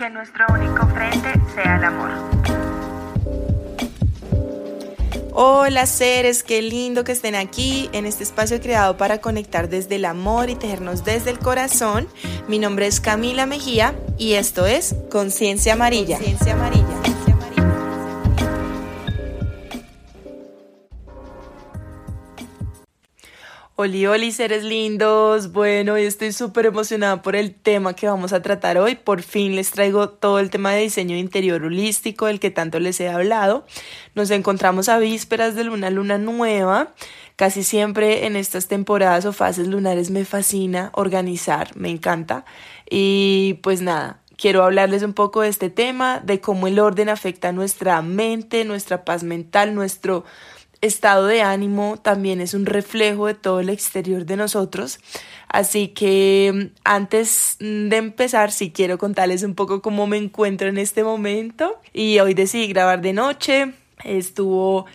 que nuestro único frente sea el amor. Hola seres, qué lindo que estén aquí en este espacio creado para conectar desde el amor y tejernos desde el corazón. Mi nombre es Camila Mejía y esto es Conciencia Amarilla. Conciencia Amarilla. Oli, oli, seres lindos. Bueno, hoy estoy súper emocionada por el tema que vamos a tratar hoy. Por fin les traigo todo el tema de diseño interior holístico, del que tanto les he hablado. Nos encontramos a vísperas de una luna nueva. Casi siempre en estas temporadas o fases lunares me fascina organizar, me encanta. Y pues nada, quiero hablarles un poco de este tema, de cómo el orden afecta nuestra mente, nuestra paz mental, nuestro estado de ánimo también es un reflejo de todo el exterior de nosotros. Así que mm, antes de empezar, sí quiero contarles un poco cómo me encuentro en este momento. Y hoy decidí grabar de noche. Estuvo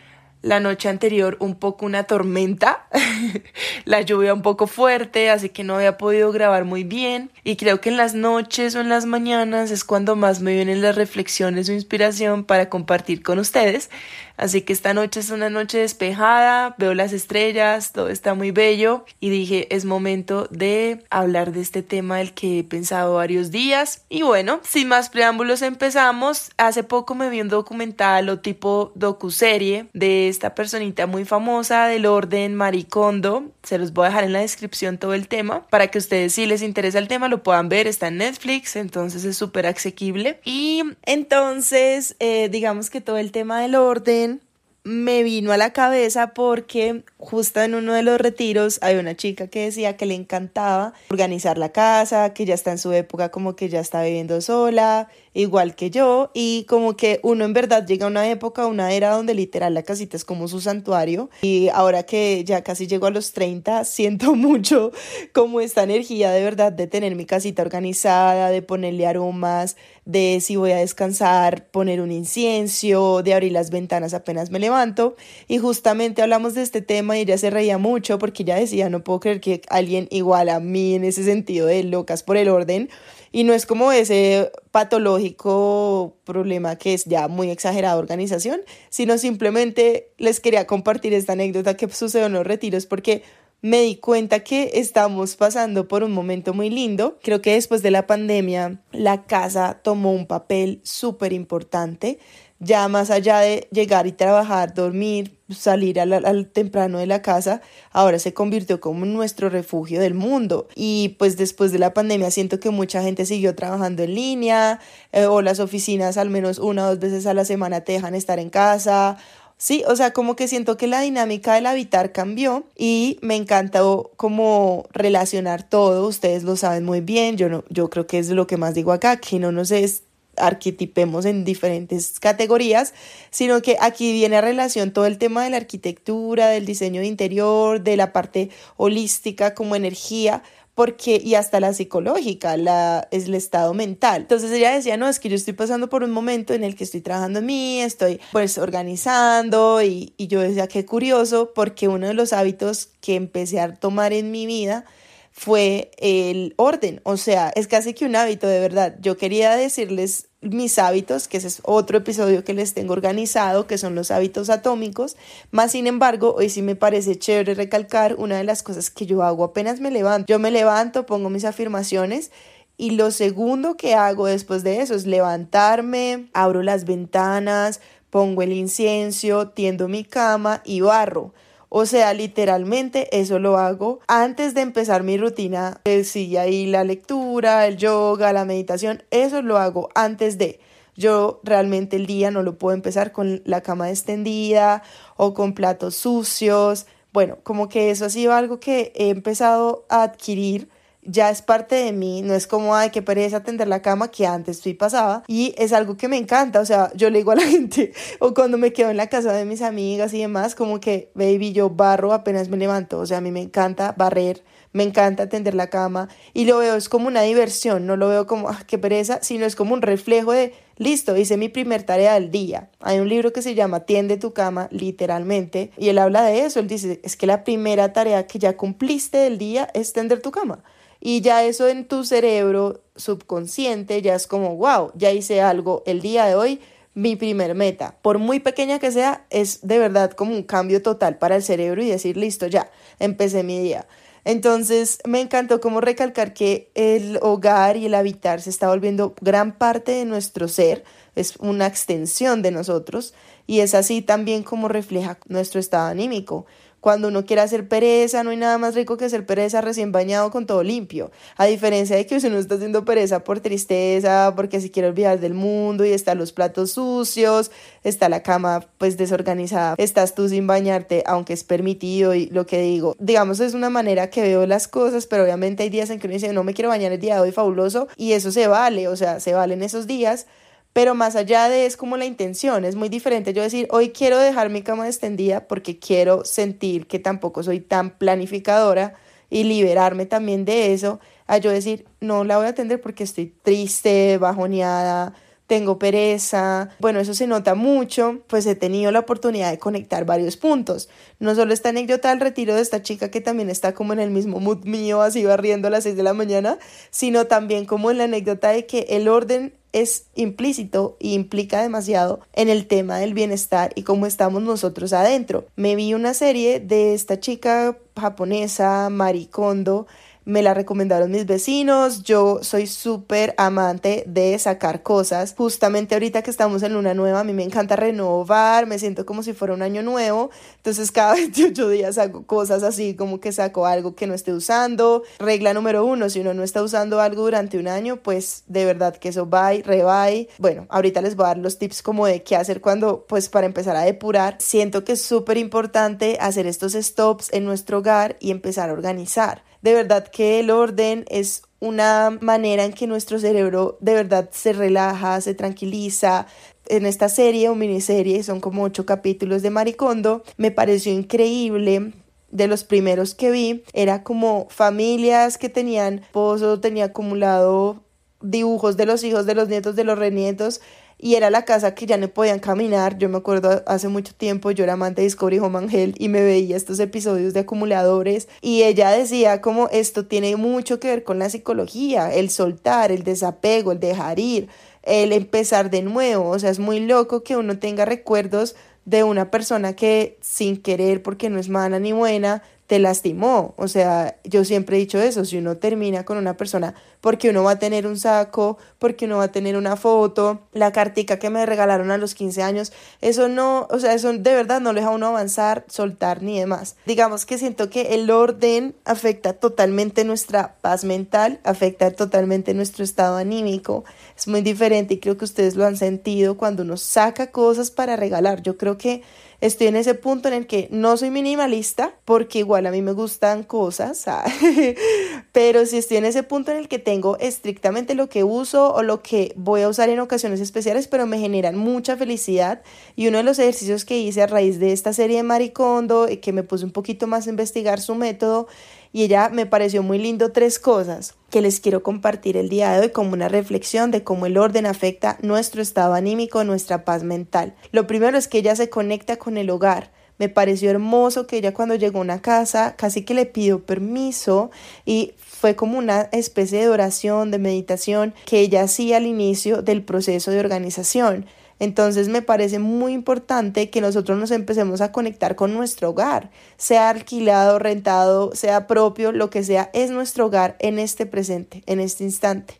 la noche anterior un poco una tormenta, la lluvia un poco fuerte, así que no había podido grabar muy bien. Y creo que en las noches o en las mañanas es cuando más me vienen las reflexiones o inspiración para compartir con ustedes. Así que esta noche es una noche despejada, veo las estrellas, todo está muy bello y dije es momento de hablar de este tema del que he pensado varios días. Y bueno, sin más preámbulos empezamos. Hace poco me vi un documental o tipo docuserie de esta personita muy famosa del orden Maricondo. Se los voy a dejar en la descripción todo el tema para que ustedes si les interesa el tema lo puedan ver. Está en Netflix, entonces es súper asequible. Y entonces eh, digamos que todo el tema del orden me vino a la cabeza porque justo en uno de los retiros hay una chica que decía que le encantaba organizar la casa, que ya está en su época como que ya está viviendo sola, igual que yo, y como que uno en verdad llega a una época, una era donde literal la casita es como su santuario, y ahora que ya casi llego a los 30, siento mucho como esta energía de verdad de tener mi casita organizada, de ponerle aromas, de si voy a descansar, poner un incienso, de abrir las ventanas apenas me levanto. Y justamente hablamos de este tema y ella se reía mucho porque ella decía, no puedo creer que alguien igual a mí en ese sentido de locas por el orden. Y no es como ese patológico problema que es ya muy exagerada organización, sino simplemente les quería compartir esta anécdota que sucedió en los retiros porque me di cuenta que estamos pasando por un momento muy lindo. Creo que después de la pandemia la casa tomó un papel súper importante. Ya más allá de llegar y trabajar, dormir, salir al, temprano de la casa, ahora se convirtió como nuestro refugio del mundo. Y pues después de la pandemia siento que mucha gente siguió trabajando en línea eh, o las oficinas al menos una o dos veces a la semana te dejan estar en casa Sí, o sea, como que siento que la dinámica del habitar cambió y me encantó como relacionar todo, ustedes lo saben muy bien, yo, no, yo creo que es lo que más digo acá, que no nos es arquetipemos en diferentes categorías, sino que aquí viene a relación todo el tema de la arquitectura, del diseño de interior, de la parte holística como energía, porque, y hasta la psicológica, la, es el estado mental. Entonces ella decía, no, es que yo estoy pasando por un momento en el que estoy trabajando en mí, estoy pues organizando y, y yo decía, qué curioso, porque uno de los hábitos que empecé a tomar en mi vida fue el orden, o sea, es casi que un hábito de verdad. Yo quería decirles mis hábitos, que ese es otro episodio que les tengo organizado, que son los hábitos atómicos, más sin embargo, hoy sí me parece chévere recalcar una de las cosas que yo hago apenas me levanto. Yo me levanto, pongo mis afirmaciones y lo segundo que hago después de eso es levantarme, abro las ventanas, pongo el incienso, tiendo mi cama y barro. O sea, literalmente eso lo hago antes de empezar mi rutina. Sí, ahí la lectura, el yoga, la meditación, eso lo hago antes de. Yo realmente el día no lo puedo empezar con la cama extendida o con platos sucios. Bueno, como que eso ha sido algo que he empezado a adquirir ya es parte de mí, no es como, ay, qué pereza atender la cama que antes fui pasaba y es algo que me encanta, o sea, yo le digo a la gente, o cuando me quedo en la casa de mis amigas y demás, como que, baby, yo barro apenas me levanto, o sea, a mí me encanta barrer, me encanta atender la cama y lo veo, es como una diversión, no lo veo como, ah, qué pereza, sino es como un reflejo de, listo, hice mi primer tarea del día. Hay un libro que se llama Tiende tu cama, literalmente, y él habla de eso, él dice, es que la primera tarea que ya cumpliste del día es tender tu cama. Y ya eso en tu cerebro subconsciente ya es como, wow, ya hice algo el día de hoy, mi primer meta. Por muy pequeña que sea, es de verdad como un cambio total para el cerebro y decir, listo, ya, empecé mi día. Entonces me encantó como recalcar que el hogar y el habitar se está volviendo gran parte de nuestro ser, es una extensión de nosotros y es así también como refleja nuestro estado anímico. Cuando uno quiere hacer pereza, no hay nada más rico que hacer pereza recién bañado con todo limpio. A diferencia de que uno está haciendo pereza por tristeza, porque se quiere olvidar del mundo y están los platos sucios, está la cama pues desorganizada, estás tú sin bañarte, aunque es permitido y lo que digo, digamos es una manera que veo las cosas, pero obviamente hay días en que uno dice no me quiero bañar el día de hoy fabuloso y eso se vale, o sea, se vale en esos días pero más allá de es como la intención, es muy diferente yo decir, hoy quiero dejar mi cama extendida porque quiero sentir que tampoco soy tan planificadora y liberarme también de eso, a yo decir, no la voy a atender porque estoy triste, bajoneada, tengo pereza. Bueno, eso se nota mucho, pues he tenido la oportunidad de conectar varios puntos. No solo esta anécdota del retiro de esta chica que también está como en el mismo mood mío, así barriendo a las 6 de la mañana, sino también como en la anécdota de que el orden es implícito y implica demasiado en el tema del bienestar y cómo estamos nosotros adentro. Me vi una serie de esta chica japonesa, Maricondo, me la recomendaron mis vecinos, yo soy súper amante de sacar cosas. Justamente ahorita que estamos en luna nueva, a mí me encanta renovar, me siento como si fuera un año nuevo, entonces cada 28 días hago cosas así, como que saco algo que no esté usando. Regla número uno, si uno no está usando algo durante un año, pues de verdad que eso va y reba. Bueno, ahorita les voy a dar los tips como de qué hacer cuando, pues para empezar a depurar. Siento que es súper importante hacer estos stops en nuestro hogar y empezar a organizar. De verdad que el orden es una manera en que nuestro cerebro de verdad se relaja, se tranquiliza. En esta serie o miniserie, son como ocho capítulos de Maricondo, me pareció increíble de los primeros que vi, era como familias que tenían pozo, tenía acumulado dibujos de los hijos, de los nietos, de los renietos, y era la casa que ya no podían caminar. Yo me acuerdo hace mucho tiempo, yo era amante de Discovery Home Angel y me veía estos episodios de acumuladores y ella decía como esto tiene mucho que ver con la psicología, el soltar, el desapego, el dejar ir, el empezar de nuevo. O sea, es muy loco que uno tenga recuerdos de una persona que sin querer, porque no es mala ni buena, te lastimó. O sea, yo siempre he dicho eso, si uno termina con una persona porque uno va a tener un saco, porque uno va a tener una foto, la cartica que me regalaron a los 15 años, eso no, o sea, eso de verdad no le deja uno avanzar, soltar ni demás. Digamos que siento que el orden afecta totalmente nuestra paz mental, afecta totalmente nuestro estado anímico, es muy diferente y creo que ustedes lo han sentido cuando uno saca cosas para regalar. Yo creo que estoy en ese punto en el que no soy minimalista porque igual a mí me gustan cosas, ah, pero si estoy en ese punto en el que tengo estrictamente lo que uso o lo que voy a usar en ocasiones especiales, pero me generan mucha felicidad. Y uno de los ejercicios que hice a raíz de esta serie de Maricondo y que me puse un poquito más a investigar su método y ella me pareció muy lindo tres cosas que les quiero compartir el día de hoy como una reflexión de cómo el orden afecta nuestro estado anímico, nuestra paz mental. Lo primero es que ella se conecta con el hogar. Me pareció hermoso que ella cuando llegó a una casa casi que le pidió permiso y fue como una especie de oración, de meditación que ella hacía al inicio del proceso de organización. Entonces me parece muy importante que nosotros nos empecemos a conectar con nuestro hogar, sea alquilado, rentado, sea propio, lo que sea, es nuestro hogar en este presente, en este instante.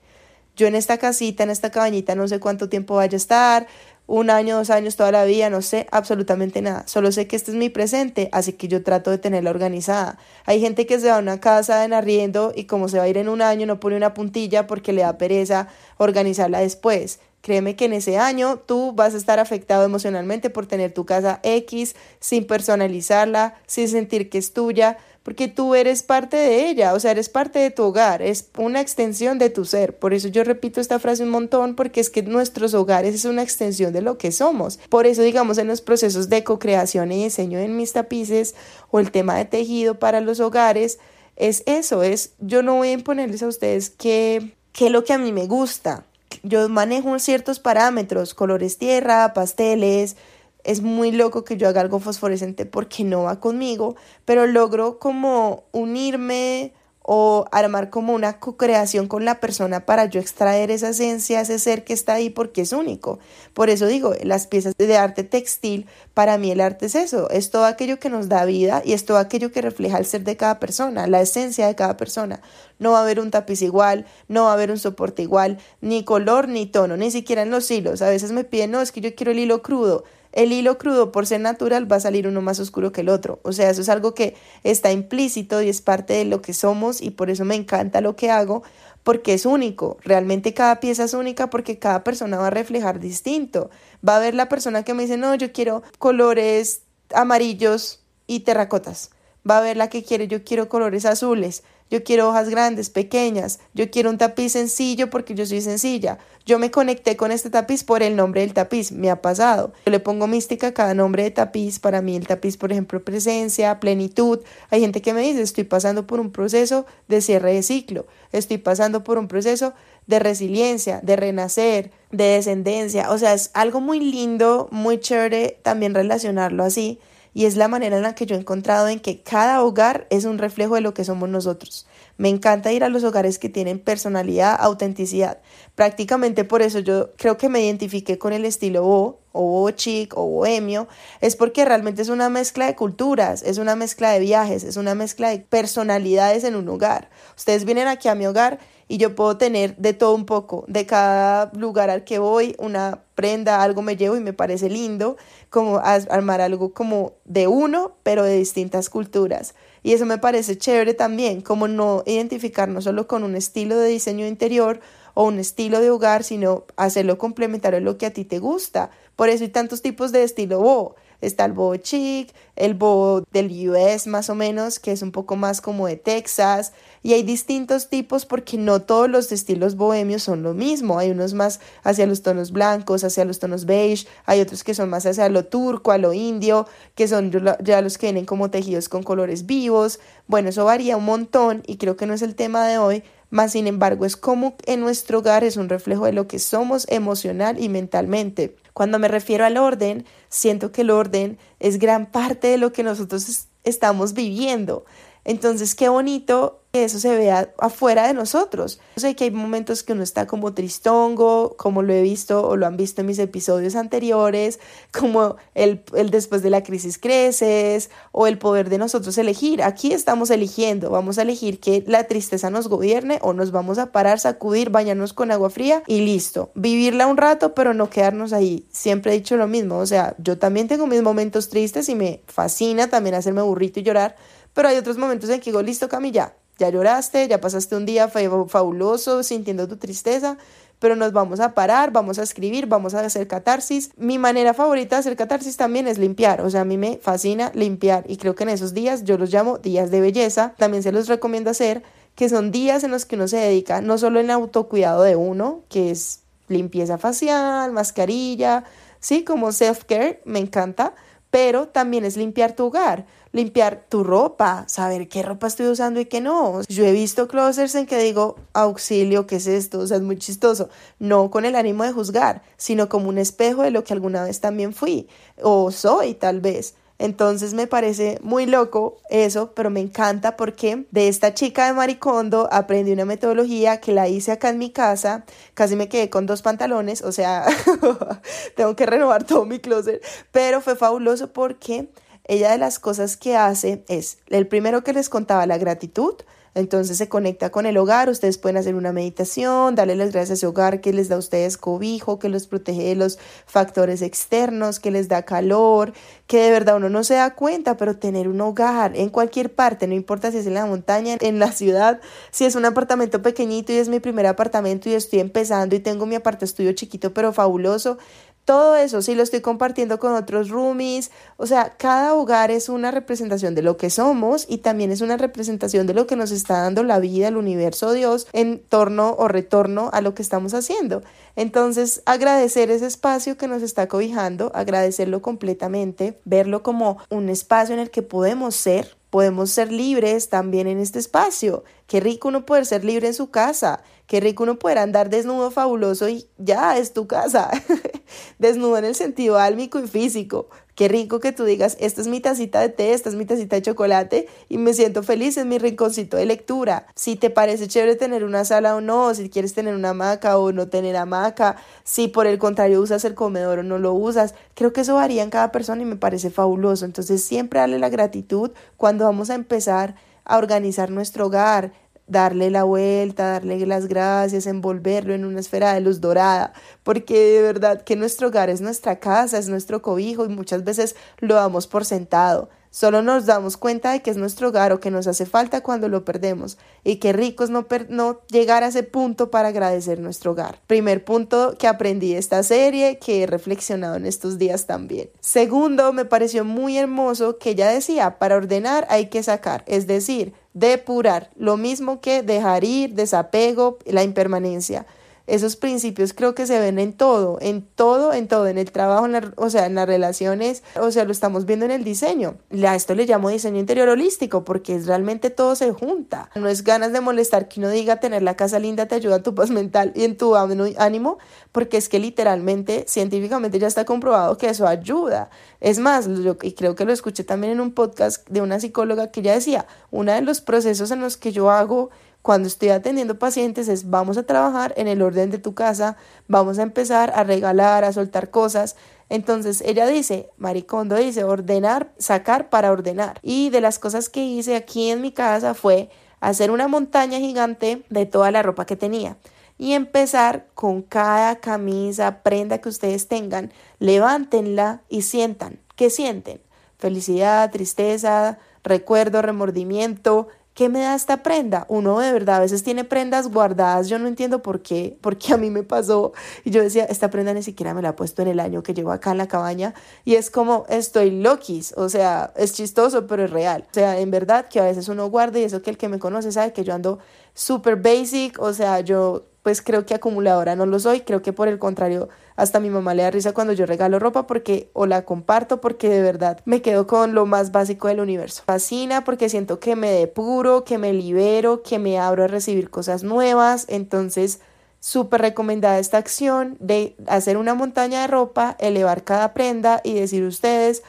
Yo en esta casita, en esta cabañita, no sé cuánto tiempo vaya a estar, un año, dos años, toda la vida, no sé absolutamente nada. Solo sé que este es mi presente, así que yo trato de tenerla organizada. Hay gente que se va a una casa en arriendo y como se va a ir en un año, no pone una puntilla porque le da pereza organizarla después. Créeme que en ese año tú vas a estar afectado emocionalmente por tener tu casa X sin personalizarla, sin sentir que es tuya, porque tú eres parte de ella, o sea, eres parte de tu hogar, es una extensión de tu ser. Por eso yo repito esta frase un montón, porque es que nuestros hogares es una extensión de lo que somos. Por eso, digamos, en los procesos de co-creación y diseño en mis tapices o el tema de tejido para los hogares, es eso, es yo no voy a imponerles a ustedes qué, qué es lo que a mí me gusta yo manejo ciertos parámetros, colores tierra, pasteles. Es muy loco que yo haga algo fosforescente porque no va conmigo, pero logro como unirme o armar como una co-creación con la persona para yo extraer esa esencia, ese ser que está ahí porque es único. Por eso digo, las piezas de arte textil, para mí el arte es eso, es todo aquello que nos da vida y es todo aquello que refleja el ser de cada persona, la esencia de cada persona. No va a haber un tapiz igual, no va a haber un soporte igual, ni color ni tono, ni siquiera en los hilos. A veces me piden, no, es que yo quiero el hilo crudo el hilo crudo por ser natural va a salir uno más oscuro que el otro. O sea, eso es algo que está implícito y es parte de lo que somos y por eso me encanta lo que hago porque es único. Realmente cada pieza es única porque cada persona va a reflejar distinto. Va a haber la persona que me dice, no, yo quiero colores amarillos y terracotas. Va a haber la que quiere, yo quiero colores azules. Yo quiero hojas grandes, pequeñas. Yo quiero un tapiz sencillo porque yo soy sencilla. Yo me conecté con este tapiz por el nombre del tapiz. Me ha pasado. Yo le pongo mística a cada nombre de tapiz. Para mí el tapiz, por ejemplo, presencia, plenitud. Hay gente que me dice, estoy pasando por un proceso de cierre de ciclo. Estoy pasando por un proceso de resiliencia, de renacer, de descendencia. O sea, es algo muy lindo, muy chévere también relacionarlo así y es la manera en la que yo he encontrado en que cada hogar es un reflejo de lo que somos nosotros. Me encanta ir a los hogares que tienen personalidad, autenticidad. Prácticamente por eso yo creo que me identifiqué con el estilo Bo, o Bo chic, o bohemio, es porque realmente es una mezcla de culturas, es una mezcla de viajes, es una mezcla de personalidades en un hogar. Ustedes vienen aquí a mi hogar y yo puedo tener de todo un poco, de cada lugar al que voy, una prenda, algo me llevo y me parece lindo, como armar algo como de uno, pero de distintas culturas. Y eso me parece chévere también, como no identificarnos solo con un estilo de diseño interior o un estilo de hogar, sino hacerlo complementario a lo que a ti te gusta. Por eso hay tantos tipos de estilo bo Está el boho chic, el boho del US más o menos, que es un poco más como de Texas. Y hay distintos tipos porque no todos los estilos bohemios son lo mismo. Hay unos más hacia los tonos blancos, hacia los tonos beige. Hay otros que son más hacia lo turco, a lo indio, que son ya los que vienen como tejidos con colores vivos. Bueno, eso varía un montón y creo que no es el tema de hoy. Más sin embargo, es como en nuestro hogar es un reflejo de lo que somos emocional y mentalmente. Cuando me refiero al orden, siento que el orden es gran parte de lo que nosotros estamos viviendo. Entonces, qué bonito que eso se vea afuera de nosotros. Yo sé que hay momentos que uno está como tristongo, como lo he visto o lo han visto en mis episodios anteriores, como el, el después de la crisis creces o el poder de nosotros elegir. Aquí estamos eligiendo, vamos a elegir que la tristeza nos gobierne o nos vamos a parar, sacudir, bañarnos con agua fría y listo. Vivirla un rato, pero no quedarnos ahí. Siempre he dicho lo mismo, o sea, yo también tengo mis momentos tristes y me fascina también hacerme burrito y llorar pero hay otros momentos en que digo, listo, Cami, ya, ya lloraste, ya pasaste un día fabuloso sintiendo tu tristeza, pero nos vamos a parar, vamos a escribir, vamos a hacer catarsis. Mi manera favorita de hacer catarsis también es limpiar, o sea, a mí me fascina limpiar y creo que en esos días yo los llamo días de belleza, también se los recomiendo hacer, que son días en los que uno se dedica no solo en autocuidado de uno, que es limpieza facial, mascarilla, sí, como self-care, me encanta, pero también es limpiar tu hogar limpiar tu ropa, saber qué ropa estoy usando y qué no. Yo he visto closers en que digo, auxilio, ¿qué es esto? O sea, es muy chistoso. No con el ánimo de juzgar, sino como un espejo de lo que alguna vez también fui o soy tal vez. Entonces me parece muy loco eso, pero me encanta porque de esta chica de Maricondo aprendí una metodología que la hice acá en mi casa. Casi me quedé con dos pantalones, o sea, tengo que renovar todo mi closet, pero fue fabuloso porque ella de las cosas que hace es, el primero que les contaba, la gratitud, entonces se conecta con el hogar, ustedes pueden hacer una meditación, darle las gracias a ese hogar que les da a ustedes cobijo, que los protege de los factores externos, que les da calor, que de verdad uno no se da cuenta, pero tener un hogar en cualquier parte, no importa si es en la montaña, en la ciudad, si es un apartamento pequeñito y es mi primer apartamento y estoy empezando y tengo mi apartamento estudio chiquito pero fabuloso, todo eso, si lo estoy compartiendo con otros roomies, o sea, cada hogar es una representación de lo que somos y también es una representación de lo que nos está dando la vida, el universo, Dios, en torno o retorno a lo que estamos haciendo. Entonces, agradecer ese espacio que nos está cobijando, agradecerlo completamente, verlo como un espacio en el que podemos ser, podemos ser libres también en este espacio. Qué rico uno poder ser libre en su casa, qué rico uno poder andar desnudo fabuloso y ya es tu casa. desnudo en el sentido álmico y físico. Qué rico que tú digas, esta es mi tacita de té, esta es mi tacita de chocolate y me siento feliz en mi rinconcito de lectura. Si te parece chévere tener una sala o no, si quieres tener una hamaca o no tener hamaca, si por el contrario usas el comedor o no lo usas, creo que eso varía en cada persona y me parece fabuloso. Entonces siempre darle la gratitud cuando vamos a empezar a organizar nuestro hogar, darle la vuelta, darle las gracias, envolverlo en una esfera de luz dorada, porque de verdad que nuestro hogar es nuestra casa, es nuestro cobijo y muchas veces lo damos por sentado. Solo nos damos cuenta de que es nuestro hogar o que nos hace falta cuando lo perdemos y qué rico es no, no llegar a ese punto para agradecer nuestro hogar. Primer punto que aprendí de esta serie que he reflexionado en estos días también. Segundo, me pareció muy hermoso que ella decía, para ordenar hay que sacar, es decir, depurar, lo mismo que dejar ir, desapego, la impermanencia. Esos principios creo que se ven en todo, en todo, en todo, en el trabajo, o sea, en las relaciones, o sea, lo estamos viendo en el diseño. A esto le llamo diseño interior holístico porque es realmente todo se junta. No es ganas de molestar que uno diga tener la casa linda te ayuda a tu paz mental y en tu ánimo, porque es que literalmente, científicamente ya está comprobado que eso ayuda. Es más, yo, y creo que lo escuché también en un podcast de una psicóloga que ya decía, uno de los procesos en los que yo hago cuando estoy atendiendo pacientes es vamos a trabajar en el orden de tu casa, vamos a empezar a regalar, a soltar cosas. Entonces ella dice, Maricondo dice, ordenar, sacar para ordenar. Y de las cosas que hice aquí en mi casa fue hacer una montaña gigante de toda la ropa que tenía y empezar con cada camisa, prenda que ustedes tengan, levántenla y sientan. ¿Qué sienten? Felicidad, tristeza, recuerdo, remordimiento, ¿Qué me da esta prenda? Uno de verdad a veces tiene prendas guardadas, yo no entiendo por qué, porque a mí me pasó y yo decía, esta prenda ni siquiera me la he puesto en el año que llevo acá en la cabaña y es como estoy loquis, o sea, es chistoso pero es real. O sea, en verdad que a veces uno guarda y eso que el que me conoce sabe que yo ando super basic, o sea, yo pues creo que acumuladora no lo soy, creo que por el contrario, hasta mi mamá le da risa cuando yo regalo ropa porque o la comparto porque de verdad me quedo con lo más básico del universo. Fascina porque siento que me depuro, que me libero, que me abro a recibir cosas nuevas, entonces súper recomendada esta acción de hacer una montaña de ropa, elevar cada prenda y decir ustedes,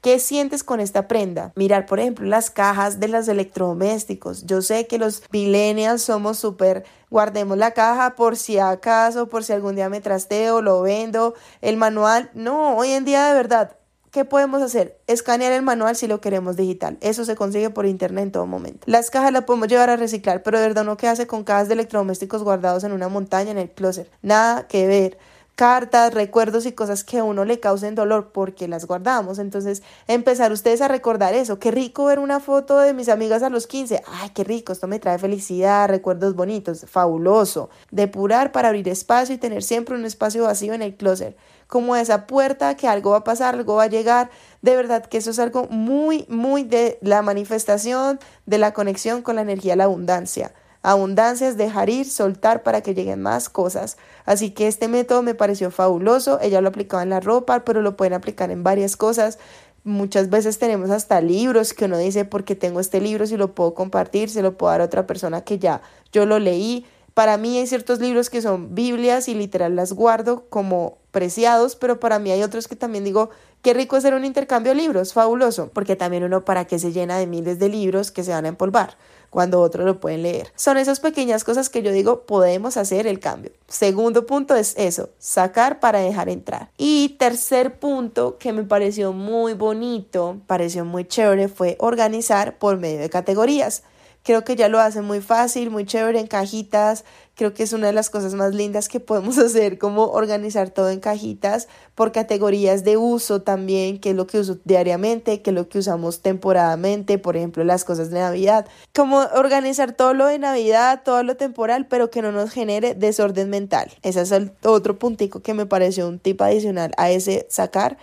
¿Qué sientes con esta prenda? Mirar, por ejemplo, las cajas de los electrodomésticos. Yo sé que los millennials somos súper, guardemos la caja por si acaso, por si algún día me trasteo, lo vendo, el manual. No, hoy en día de verdad, ¿Qué podemos hacer? Escanear el manual si lo queremos digital. Eso se consigue por internet en todo momento. Las cajas las podemos llevar a reciclar, pero de verdad no qué hace con cajas de electrodomésticos guardados en una montaña en el closet. Nada que ver cartas, recuerdos y cosas que a uno le causen dolor porque las guardamos. Entonces, empezar ustedes a recordar eso. Qué rico ver una foto de mis amigas a los 15. Ay, qué rico, esto me trae felicidad, recuerdos bonitos, fabuloso. Depurar para abrir espacio y tener siempre un espacio vacío en el closet. Como esa puerta que algo va a pasar, algo va a llegar. De verdad que eso es algo muy, muy de la manifestación, de la conexión con la energía, la abundancia. Abundancia es dejar ir, soltar para que lleguen más cosas. Así que este método me pareció fabuloso. Ella lo aplicaba en la ropa, pero lo pueden aplicar en varias cosas. Muchas veces tenemos hasta libros que uno dice, porque tengo este libro, si lo puedo compartir, se lo puedo dar a otra persona que ya yo lo leí. Para mí hay ciertos libros que son Biblias y literal las guardo como preciados, pero para mí hay otros que también digo, qué rico hacer un intercambio de libros, fabuloso, porque también uno para qué se llena de miles de libros que se van a empolvar cuando otros lo pueden leer. Son esas pequeñas cosas que yo digo, podemos hacer el cambio. Segundo punto es eso, sacar para dejar entrar. Y tercer punto que me pareció muy bonito, pareció muy chévere, fue organizar por medio de categorías. Creo que ya lo hace muy fácil, muy chévere en cajitas. Creo que es una de las cosas más lindas que podemos hacer, como organizar todo en cajitas por categorías de uso también, qué es lo que uso diariamente, qué es lo que usamos temporadamente, por ejemplo, las cosas de Navidad. Como organizar todo lo de Navidad, todo lo temporal, pero que no nos genere desorden mental. Ese es el otro puntico que me pareció un tip adicional a ese sacar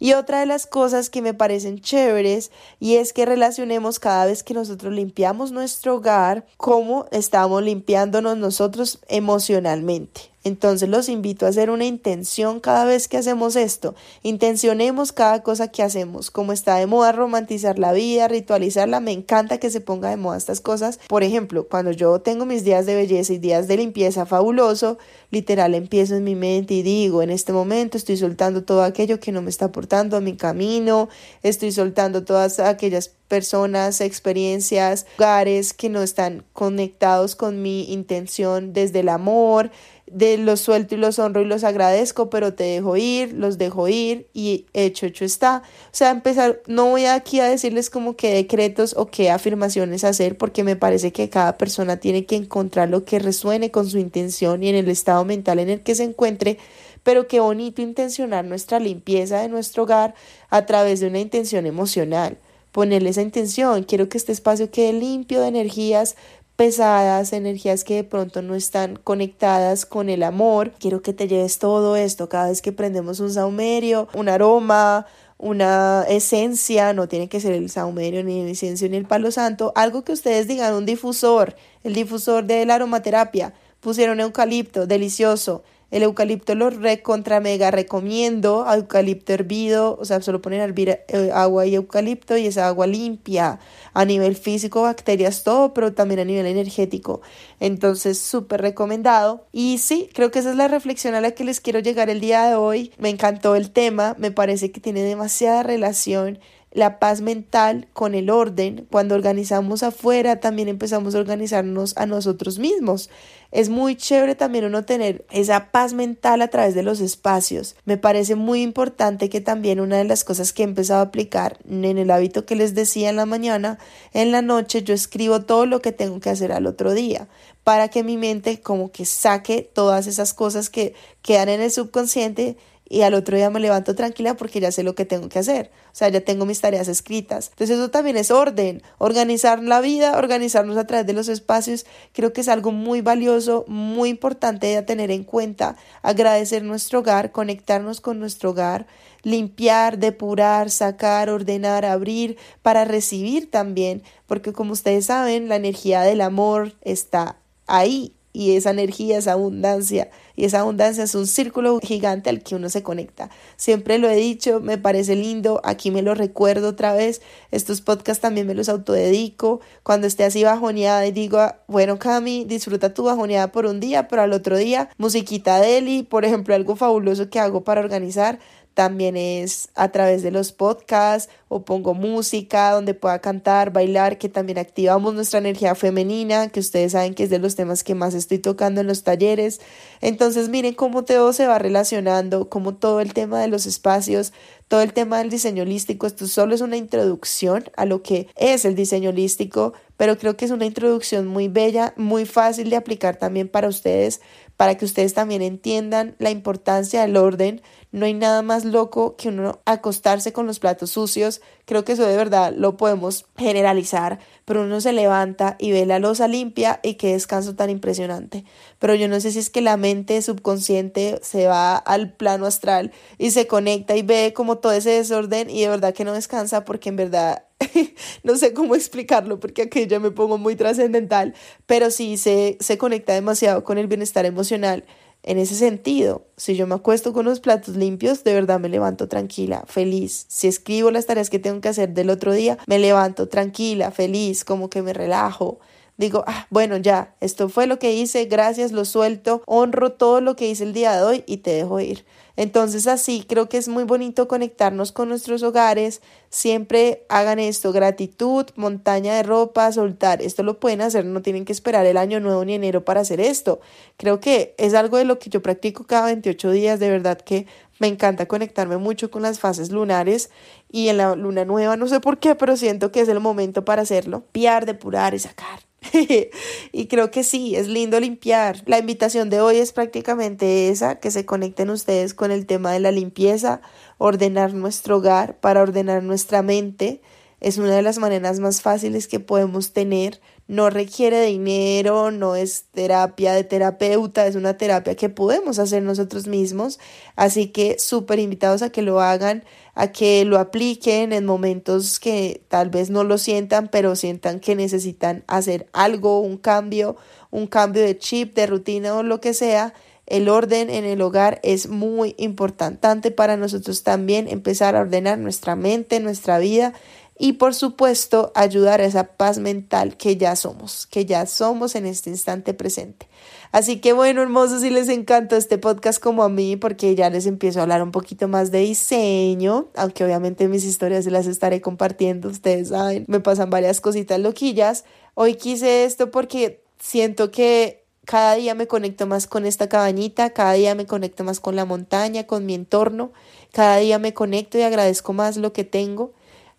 y otra de las cosas que me parecen chéveres y es que relacionemos cada vez que nosotros limpiamos nuestro hogar, cómo estamos limpiándonos nosotros emocionalmente. Entonces los invito a hacer una intención cada vez que hacemos esto. Intencionemos cada cosa que hacemos. Como está de moda romantizar la vida, ritualizarla, me encanta que se ponga de moda estas cosas. Por ejemplo, cuando yo tengo mis días de belleza y días de limpieza fabuloso, literal empiezo en mi mente y digo, en este momento estoy soltando todo aquello que no me está aportando a mi camino, estoy soltando todas aquellas personas, experiencias, lugares que no están conectados con mi intención desde el amor, de los suelto y los honro y los agradezco, pero te dejo ir, los dejo ir y hecho, hecho está. O sea, empezar, no voy aquí a decirles como qué decretos o qué afirmaciones hacer, porque me parece que cada persona tiene que encontrar lo que resuene con su intención y en el estado mental en el que se encuentre, pero qué bonito intencionar nuestra limpieza de nuestro hogar a través de una intención emocional. Ponerle esa intención, quiero que este espacio quede limpio de energías pesadas, energías que de pronto no están conectadas con el amor. Quiero que te lleves todo esto cada vez que prendemos un saumerio, un aroma, una esencia, no tiene que ser el saumerio, ni el incienso, ni el palo santo, algo que ustedes digan, un difusor, el difusor de la aromaterapia, pusieron eucalipto, delicioso, el eucalipto lo recontra mega recomiendo, eucalipto hervido, o sea, solo ponen hervir eh, agua y eucalipto y esa agua limpia a nivel físico, bacterias, todo, pero también a nivel energético. Entonces, súper recomendado. Y sí, creo que esa es la reflexión a la que les quiero llegar el día de hoy. Me encantó el tema, me parece que tiene demasiada relación la paz mental con el orden. Cuando organizamos afuera, también empezamos a organizarnos a nosotros mismos. Es muy chévere también uno tener esa paz mental a través de los espacios. Me parece muy importante que también una de las cosas que he empezado a aplicar en el hábito que les decía en la mañana, en la noche yo escribo todo lo que tengo que hacer al otro día para que mi mente como que saque todas esas cosas que quedan en el subconsciente y al otro día me levanto tranquila porque ya sé lo que tengo que hacer, o sea, ya tengo mis tareas escritas. Entonces eso también es orden, organizar la vida, organizarnos a través de los espacios, creo que es algo muy valioso, muy importante de tener en cuenta, agradecer nuestro hogar, conectarnos con nuestro hogar, limpiar, depurar, sacar, ordenar, abrir, para recibir también, porque como ustedes saben, la energía del amor está ahí y esa energía, esa abundancia y esa abundancia es un círculo gigante al que uno se conecta. Siempre lo he dicho, me parece lindo, aquí me lo recuerdo otra vez, estos podcasts también me los autodedico, cuando esté así bajoneada y digo, bueno Cami, disfruta tu bajoneada por un día, pero al otro día musiquita de Eli, por ejemplo, algo fabuloso que hago para organizar, también es a través de los podcasts o pongo música donde pueda cantar, bailar, que también activamos nuestra energía femenina, que ustedes saben que es de los temas que más estoy tocando en los talleres. Entonces miren cómo todo se va relacionando, cómo todo el tema de los espacios, todo el tema del diseño holístico, esto solo es una introducción a lo que es el diseño holístico, pero creo que es una introducción muy bella, muy fácil de aplicar también para ustedes, para que ustedes también entiendan la importancia del orden. No hay nada más loco que uno acostarse con los platos sucios. Creo que eso de verdad lo podemos generalizar, pero uno se levanta y ve la losa limpia y qué descanso tan impresionante. Pero yo no sé si es que la mente subconsciente se va al plano astral y se conecta y ve como todo ese desorden y de verdad que no descansa porque en verdad no sé cómo explicarlo porque aquí ya me pongo muy trascendental, pero sí se, se conecta demasiado con el bienestar emocional. En ese sentido, si yo me acuesto con los platos limpios, de verdad me levanto tranquila, feliz. Si escribo las tareas que tengo que hacer del otro día, me levanto tranquila, feliz, como que me relajo. Digo, ah, bueno, ya, esto fue lo que hice, gracias, lo suelto, honro todo lo que hice el día de hoy y te dejo ir. Entonces así creo que es muy bonito conectarnos con nuestros hogares. Siempre hagan esto, gratitud, montaña de ropa, soltar. Esto lo pueden hacer, no tienen que esperar el año nuevo ni enero para hacer esto. Creo que es algo de lo que yo practico cada 28 días. De verdad que me encanta conectarme mucho con las fases lunares y en la luna nueva, no sé por qué, pero siento que es el momento para hacerlo. Piar, depurar y sacar. y creo que sí, es lindo limpiar. La invitación de hoy es prácticamente esa, que se conecten ustedes con el tema de la limpieza, ordenar nuestro hogar para ordenar nuestra mente. Es una de las maneras más fáciles que podemos tener. No requiere dinero, no es terapia de terapeuta, es una terapia que podemos hacer nosotros mismos. Así que súper invitados a que lo hagan a que lo apliquen en momentos que tal vez no lo sientan, pero sientan que necesitan hacer algo, un cambio, un cambio de chip, de rutina o lo que sea. el orden en el hogar es muy importante para nosotros también empezar a ordenar nuestra mente, nuestra vida y por supuesto ayudar a esa paz mental que ya somos, que ya somos en este instante presente. Así que bueno, hermosos, si les encanta este podcast como a mí, porque ya les empiezo a hablar un poquito más de diseño, aunque obviamente mis historias se las estaré compartiendo, ustedes saben, me pasan varias cositas loquillas. Hoy quise esto porque siento que cada día me conecto más con esta cabañita, cada día me conecto más con la montaña, con mi entorno, cada día me conecto y agradezco más lo que tengo.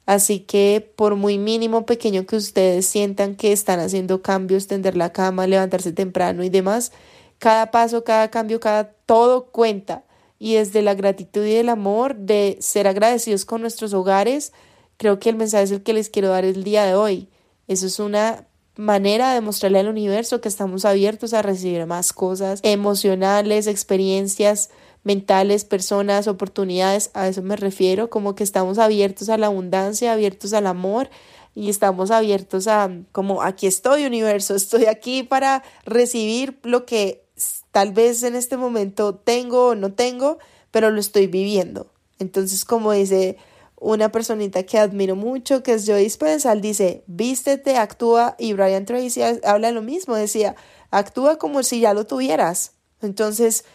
Así que por muy mínimo pequeño que ustedes sientan que están haciendo cambios, tender la cama, levantarse temprano y demás, cada paso, cada cambio, cada todo cuenta. Y desde la gratitud y el amor de ser agradecidos con nuestros hogares, creo que el mensaje es el que les quiero dar el día de hoy. Eso es una manera de mostrarle al universo que estamos abiertos a recibir más cosas emocionales, experiencias mentales, personas, oportunidades, a eso me refiero, como que estamos abiertos a la abundancia, abiertos al amor y estamos abiertos a como aquí estoy universo, estoy aquí para recibir lo que tal vez en este momento tengo o no tengo, pero lo estoy viviendo. Entonces, como dice una personita que admiro mucho, que es Joe Dispensal, dice, vístete, actúa, y Brian Tracy habla lo mismo, decía, actúa como si ya lo tuvieras. Entonces,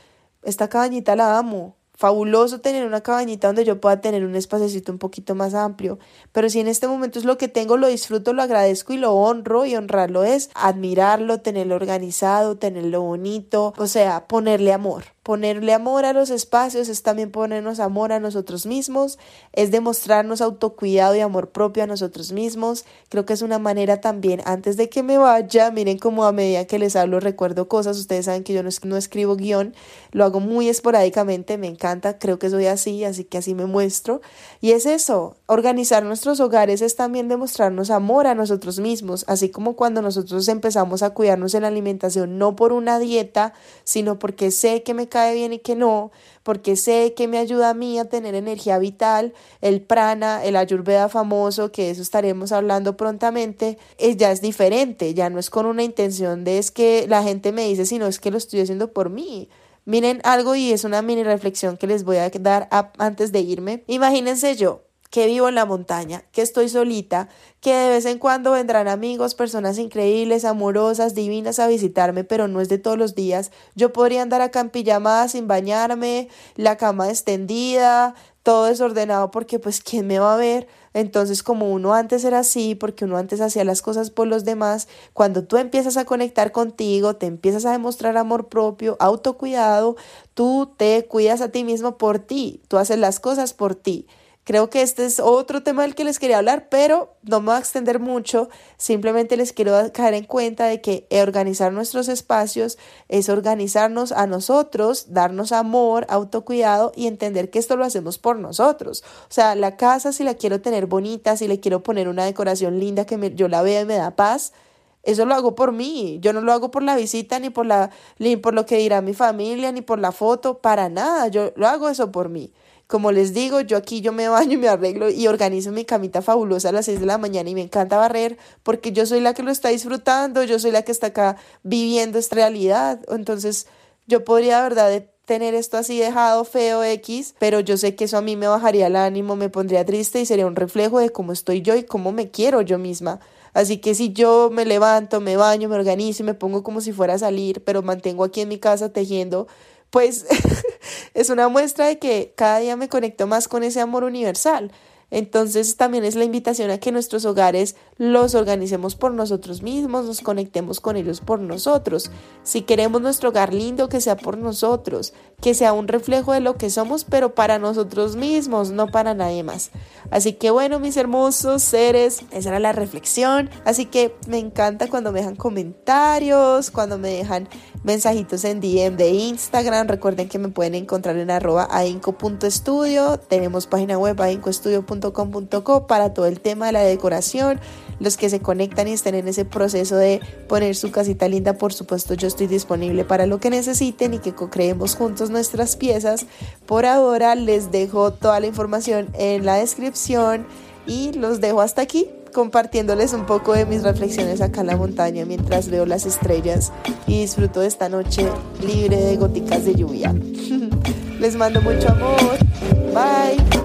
esta cabañita la amo, fabuloso tener una cabañita donde yo pueda tener un espacecito un poquito más amplio, pero si en este momento es lo que tengo, lo disfruto, lo agradezco y lo honro y honrarlo es admirarlo, tenerlo organizado, tenerlo bonito, o sea, ponerle amor. Ponerle amor a los espacios es también ponernos amor a nosotros mismos, es demostrarnos autocuidado y amor propio a nosotros mismos. Creo que es una manera también, antes de que me vaya, miren como a medida que les hablo recuerdo cosas, ustedes saben que yo no, no escribo guion, lo hago muy esporádicamente, me encanta, creo que soy así, así que así me muestro. Y es eso, organizar nuestros hogares es también demostrarnos amor a nosotros mismos, así como cuando nosotros empezamos a cuidarnos en la alimentación, no por una dieta, sino porque sé que me cae bien y que no, porque sé que me ayuda a mí a tener energía vital, el prana, el ayurveda famoso, que eso estaremos hablando prontamente, es, ya es diferente, ya no es con una intención de es que la gente me dice, sino es que lo estoy haciendo por mí. Miren algo y es una mini reflexión que les voy a dar antes de irme. Imagínense yo, que vivo en la montaña, que estoy solita, que de vez en cuando vendrán amigos, personas increíbles, amorosas, divinas a visitarme, pero no es de todos los días. Yo podría andar acá en sin bañarme, la cama extendida, todo desordenado porque pues quién me va a ver. Entonces como uno antes era así, porque uno antes hacía las cosas por los demás, cuando tú empiezas a conectar contigo, te empiezas a demostrar amor propio, autocuidado, tú te cuidas a ti mismo por ti, tú haces las cosas por ti. Creo que este es otro tema del que les quería hablar, pero no me voy a extender mucho. Simplemente les quiero caer en cuenta de que organizar nuestros espacios es organizarnos a nosotros, darnos amor, autocuidado y entender que esto lo hacemos por nosotros. O sea, la casa si la quiero tener bonita, si le quiero poner una decoración linda que yo la vea y me da paz, eso lo hago por mí. Yo no lo hago por la visita, ni por, la, ni por lo que dirá mi familia, ni por la foto, para nada. Yo lo hago eso por mí. Como les digo, yo aquí yo me baño y me arreglo y organizo mi camita fabulosa a las 6 de la mañana y me encanta barrer porque yo soy la que lo está disfrutando, yo soy la que está acá viviendo esta realidad. Entonces, yo podría, verdad, tener esto así dejado feo X, pero yo sé que eso a mí me bajaría el ánimo, me pondría triste y sería un reflejo de cómo estoy yo y cómo me quiero yo misma. Así que si yo me levanto, me baño, me organizo y me pongo como si fuera a salir, pero mantengo aquí en mi casa tejiendo, pues es una muestra de que cada día me conecto más con ese amor universal. Entonces también es la invitación a que nuestros hogares los organicemos por nosotros mismos, nos conectemos con ellos por nosotros. Si queremos nuestro hogar lindo, que sea por nosotros, que sea un reflejo de lo que somos, pero para nosotros mismos, no para nadie más. Así que bueno, mis hermosos seres, esa era la reflexión. Así que me encanta cuando me dejan comentarios, cuando me dejan mensajitos en DM de Instagram. Recuerden que me pueden encontrar en arroba ainco.estudio. Tenemos página web aincoestudio.com.co para todo el tema de la decoración los que se conectan y estén en ese proceso de poner su casita linda, por supuesto yo estoy disponible para lo que necesiten y que creemos juntos nuestras piezas. Por ahora les dejo toda la información en la descripción y los dejo hasta aquí compartiéndoles un poco de mis reflexiones acá en la montaña mientras veo las estrellas y disfruto de esta noche libre de goticas de lluvia. Les mando mucho amor. Bye.